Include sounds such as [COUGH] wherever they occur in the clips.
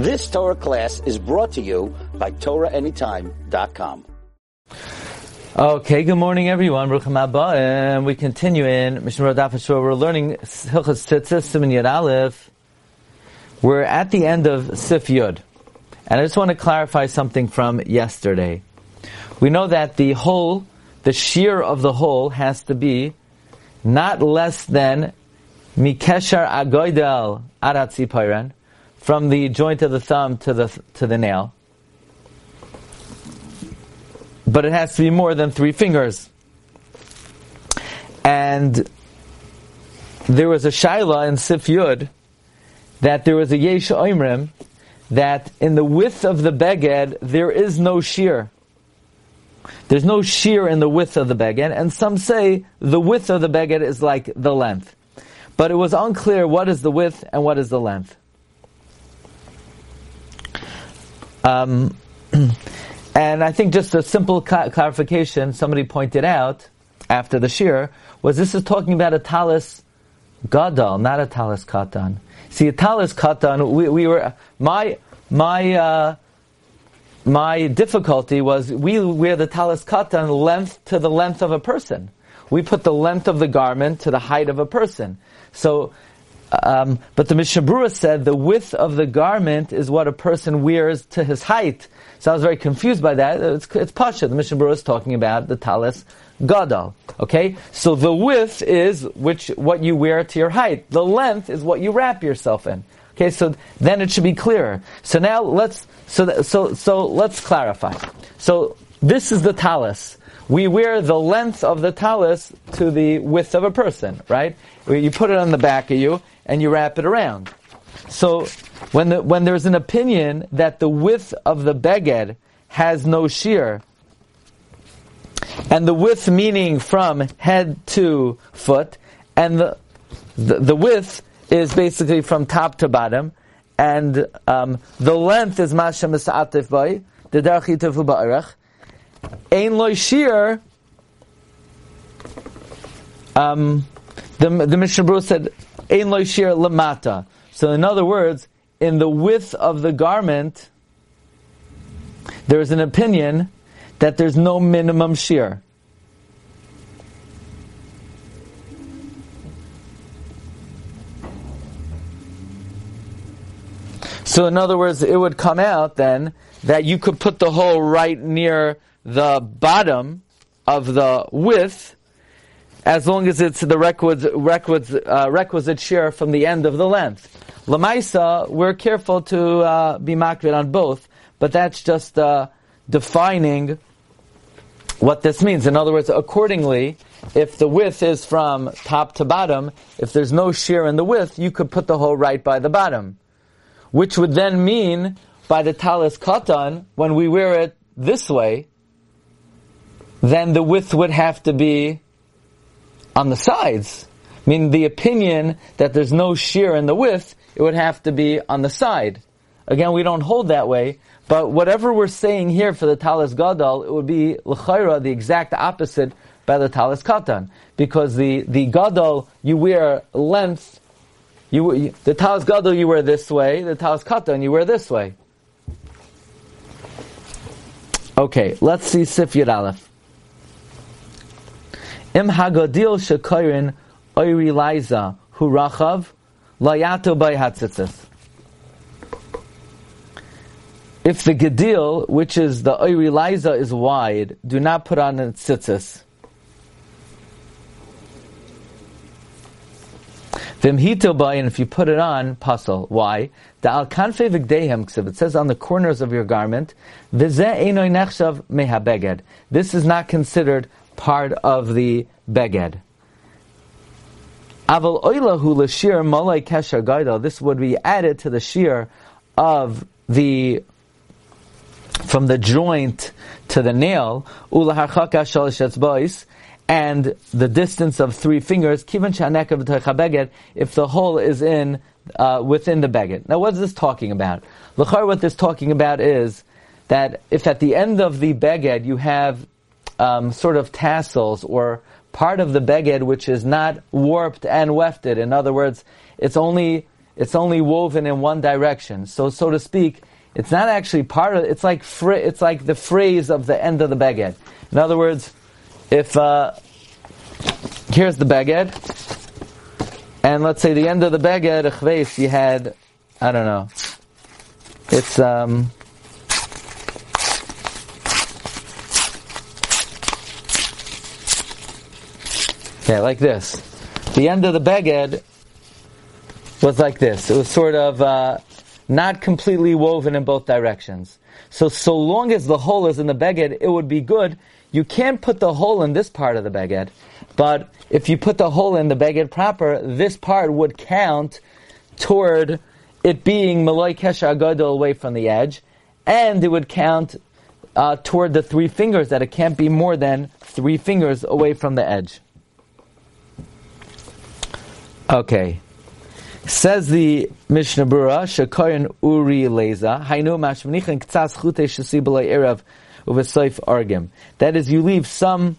This Torah class is brought to you by TorahAnytime.com. Okay, good morning everyone. Baruch Haba, and we continue in Mishnah Daf We're learning Hilchas Tzitzis Siman Yud Aleph. We're at the end of Sif Yud, and I just want to clarify something from yesterday. We know that the whole, the shear of the whole, has to be not less than Mikeshar Agoidel Aratzi Pairan, from the joint of the thumb to the to the nail. But it has to be more than three fingers. And there was a shaila in Sif Yud that there was a yesh oimrim that in the width of the beged there is no shear. There's no shear in the width of the beged, and some say the width of the beged is like the length. But it was unclear what is the width and what is the length. Um, [CLEARS THROAT] and I think just a simple clarification, somebody pointed out after the shir, was this is talking about a talis gadol, not a talis katan. See, a talis katan, we, we were, my, my, uh, my difficulty was we wear the talis katan length to the length of a person. We put the length of the garment to the height of a person. So um, but the Mishnah Berurah said the width of the garment is what a person wears to his height. So I was very confused by that. It's, it's Pasha. The Mishnah Berurah is talking about the talis gadol. Okay, so the width is which what you wear to your height. The length is what you wrap yourself in. Okay, so then it should be clearer. So now let's so so so let's clarify. So this is the talis. We wear the length of the talis to the width of a person, right? You put it on the back of you, and you wrap it around. So when the, when there's an opinion that the width of the beged has no shear, and the width meaning from head to foot, and the the, the width is basically from top to bottom, and um, the length is masha misatif by the derech yitefu ba'arech. Ein loy shear. Um, the the Mishnah said Ein lo shir lamata. So in other words, in the width of the garment, there is an opinion that there's no minimum shear. So in other words, it would come out then that you could put the hole right near the bottom of the width, as long as it's the requisite, requisite, uh, requisite shear from the end of the length. Lamaisa, we're careful to uh, be makvid on both, but that's just uh, defining what this means. In other words, accordingly, if the width is from top to bottom, if there's no shear in the width, you could put the hole right by the bottom. Which would then mean, by the talis katan, when we wear it this way, then the width would have to be on the sides. I mean, the opinion that there's no shear in the width, it would have to be on the side. Again, we don't hold that way, but whatever we're saying here for the talis gadol, it would be l'chayra, the exact opposite by the talis katan, because the the gadol you wear length, you, the talis gadol you wear this way, the talis katan you wear this way. Okay, let's see Sif Yud Aleph. Im hagodil shekorin oiri liza hu rachav layato by hatzitzis. If the gadil, which is the oiri liza, is wide, do not put on a tzitzis. Vimhito by, and if you put it on, puzzle. Why? The al kanfe v'gdehem It says on the corners of your garment, v'zeh einoi nechshav mehabeged. This is not considered part of the beged. Aval oilahu l'shir malay kesher gaidal. This would be added to the shear of the from the joint to the nail ulaharchaka shalish and the distance of three fingers, kivan beged, if the hole is in uh, within the beged. Now, what is this talking about? L'char, what this talking about is that if at the end of the beged you have um, sort of tassels or part of the beged which is not warped and wefted. In other words, it's only it's only woven in one direction. So, so to speak, it's not actually part of. It's like fr- it's like the phrase of the end of the beged. In other words, if uh, here's the beged, and let's say the end of the beged, you had, I don't know, it's um. Okay, like this. The end of the beged was like this. It was sort of uh, not completely woven in both directions. So, so long as the hole is in the beged, it would be good. You can't put the hole in this part of the beged, but if you put the hole in the beged proper, this part would count toward it being Malay Kesha Agadol away from the edge, and it would count uh, toward the three fingers, that it can't be more than three fingers away from the edge. Okay. Says the Mishnah Berurah, Shekoyin Uri Leza, Hainu Mashmanichin Ktsas Chute Shasi B'lai Erev Uvesoif Argim. That is, you leave some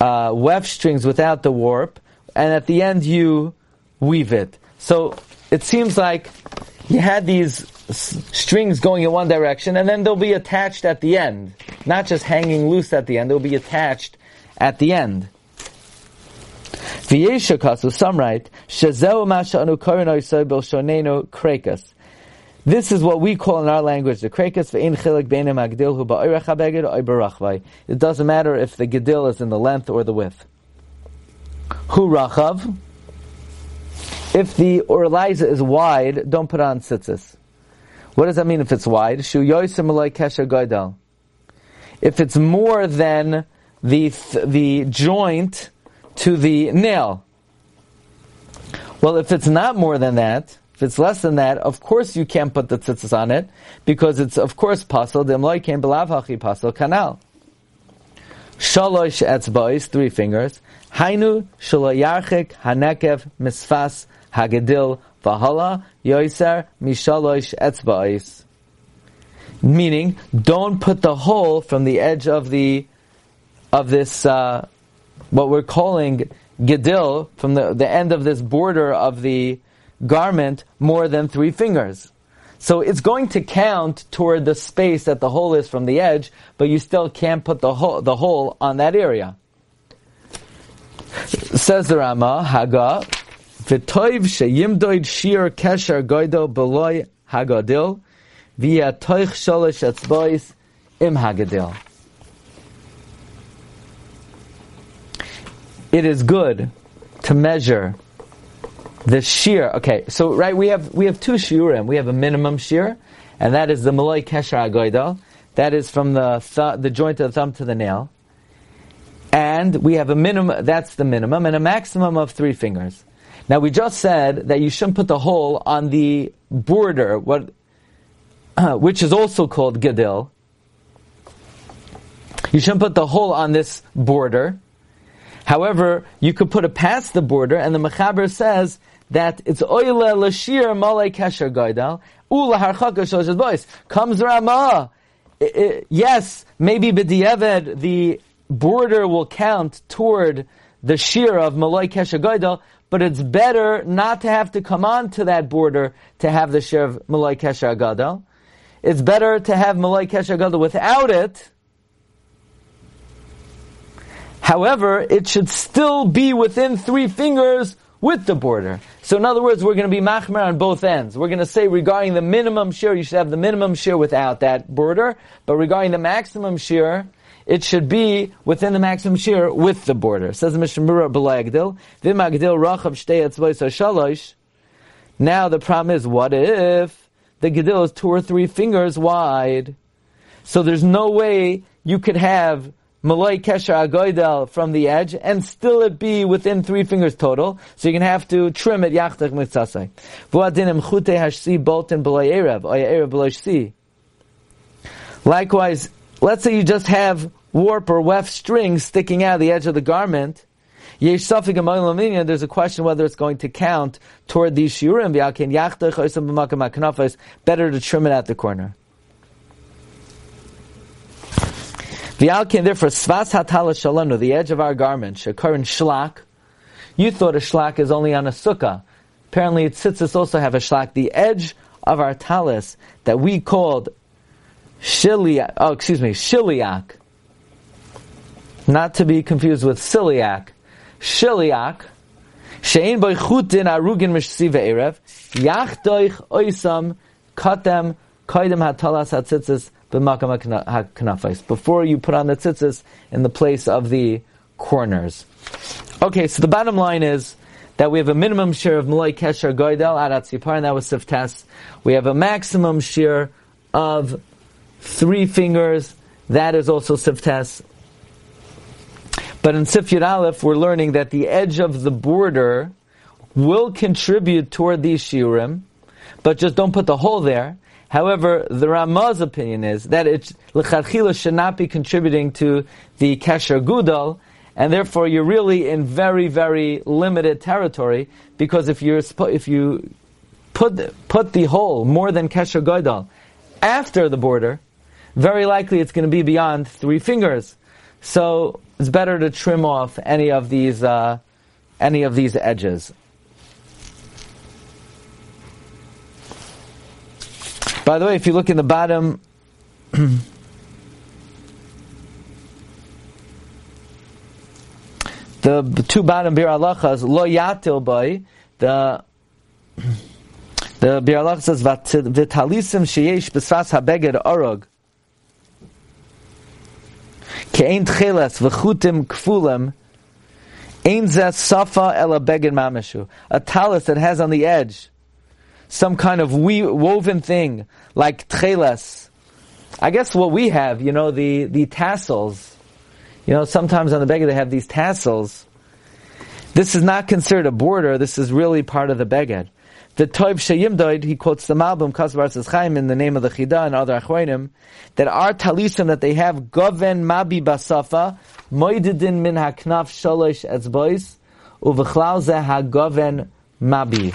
uh, weft strings without the warp, and at the end you weave it. So it seems like you had these strings going in one direction, and then they'll be attached at the end. Not just hanging loose at the end, they'll be attached at the end. Some write, shezeu krekas. This is what we call in our language the krekas ve'in beinim agdil hu habeged barachvai. It doesn't matter if the gedil is in the length or the width. Hu rachav. If the orliza is wide, don't put on tzitzis. What does that mean if it's wide? Shu yoisim kesher. If it's more than the the joint to the nail. Well, if it's not more than that, if it's less than that, of course you can't put the tzitzis on it, because it's of course pasal, the imloi came belavhachi pasal kanal. Shalosh etzbais, three fingers. Hainu shalayarchik hanekev misfas hagedil vahala yoiser mishalosh etzbais. Meaning, don't put the hole from the edge of the of this uh, what we're calling gedil from the, the end of this border of the garment more than three fingers. So it's going to count toward the space that the hole is from the edge, but you still can't put the hole, the hole on that area. Says the Rama, Haga, V'toiv sheyimdoid shir kesher goido beloy hagadil, via toich etzbois im hagadil. It is good to measure the shear. Okay, so right, we have we have two shiurim. We have a minimum shear, and that is the malay kesher agoidal. That is from the th- the joint of the thumb to the nail. And we have a minimum. That's the minimum, and a maximum of three fingers. Now we just said that you shouldn't put the hole on the border, what, uh, [CLEARS THROAT] which is also called gedil. You shouldn't put the hole on this border However, you could put it past the border, and the Mechaber says that it's oile lashir malay kesher gaidal ula harchaka boys comes Rama. Yes, maybe b'diavad the border will count toward the shear of malay kesher gaidal, but it's better not to have to come on to that border to have the shear of malay kesher gaidal. It's better to have malay kesher gaidal without it However, it should still be within three fingers with the border. So in other words, we're going to be machmer on both ends. We're going to say regarding the minimum shear, you should have the minimum shear without that border, but regarding the maximum shear, it should be within the maximum shear with the border. Says B'layagdil, V'magdil rachav. Now the problem is, what if the gedil is two or three fingers wide? So there's no way you could have Malay Kesha Agoidel from the edge, and still it be within three fingers total, so going to have to trim it Yachtach Mitzasai. Vuadinim Chute Hashsi Bolton Belay Erev, Oya Erev Belay Likewise, let's say you just have warp or weft strings sticking out of the edge of the garment, there's a question whether it's going to count toward these shiurim. Better to trim it at the corner. V'alkin, therefore, svas hatala the edge of our garment, shekarin shlak. You thought a shlak is only on a sukkah, Apparently, tzitzis also have a shlak. The edge of our talis that we called shiliak, oh, excuse me, shiliak, not to be confused with celiac, shiliak, shein boy chutin arugin mishsiva erev, yachdoich oisam katem kaidem hatalas hatzitzis. Before you put on the tzitzis in the place of the corners. Okay, so the bottom line is that we have a minimum share of Malay Kesher Goidel Arat Sipar, and that was Siftes. We have a maximum share of three fingers, that is also Siftes. But in Sif Aleph, we're learning that the edge of the border will contribute toward these shiurim, but just don't put the hole there. However, the Ramah's opinion is that it l'chadchila should not be contributing to the kesher gudal, and therefore you're really in very, very limited territory because if you're if you put put the hole more than kesher gudal after the border, very likely it's going to be beyond three fingers. So it's better to trim off any of these uh, any of these edges. By the way, if you look in the bottom, [CLEARS THROAT] the two bottom Biur Halachas lo yatil boy the the Biur Halacha says vitalisim sheyesh besras habeged orog. Kein tcheles v'chutim kfulim ein zeh safa ela beged mamishu a talis that has on the edge some kind of we- woven thing like tcheles. I guess what we have, you know, the, the tassels. You know, sometimes on the beged they have these tassels. This is not considered a border. This is really part of the beged. The Toiv Sheyimdoid, he quotes the Malbim, Kasbar Chaim, in the name of the Chida and other Achroinim, that our talisim that they have, Goven Mabi Basafa, Moididin min haknaf sholosh etzbois, uvechlau zeh ha-goven mabi.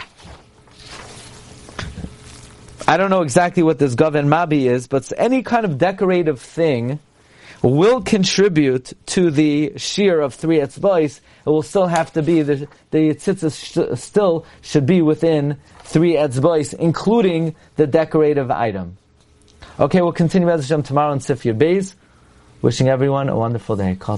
I don't know exactly what this Goven Mabi is, but any kind of decorative thing will contribute to the shear of three etzbais. It will still have to be, the, the tzitzis sh- still should be within three etzbais, including the decorative item. Okay, we'll continue Hashem tomorrow in Sifir Beis. Wishing everyone a wonderful day. Kol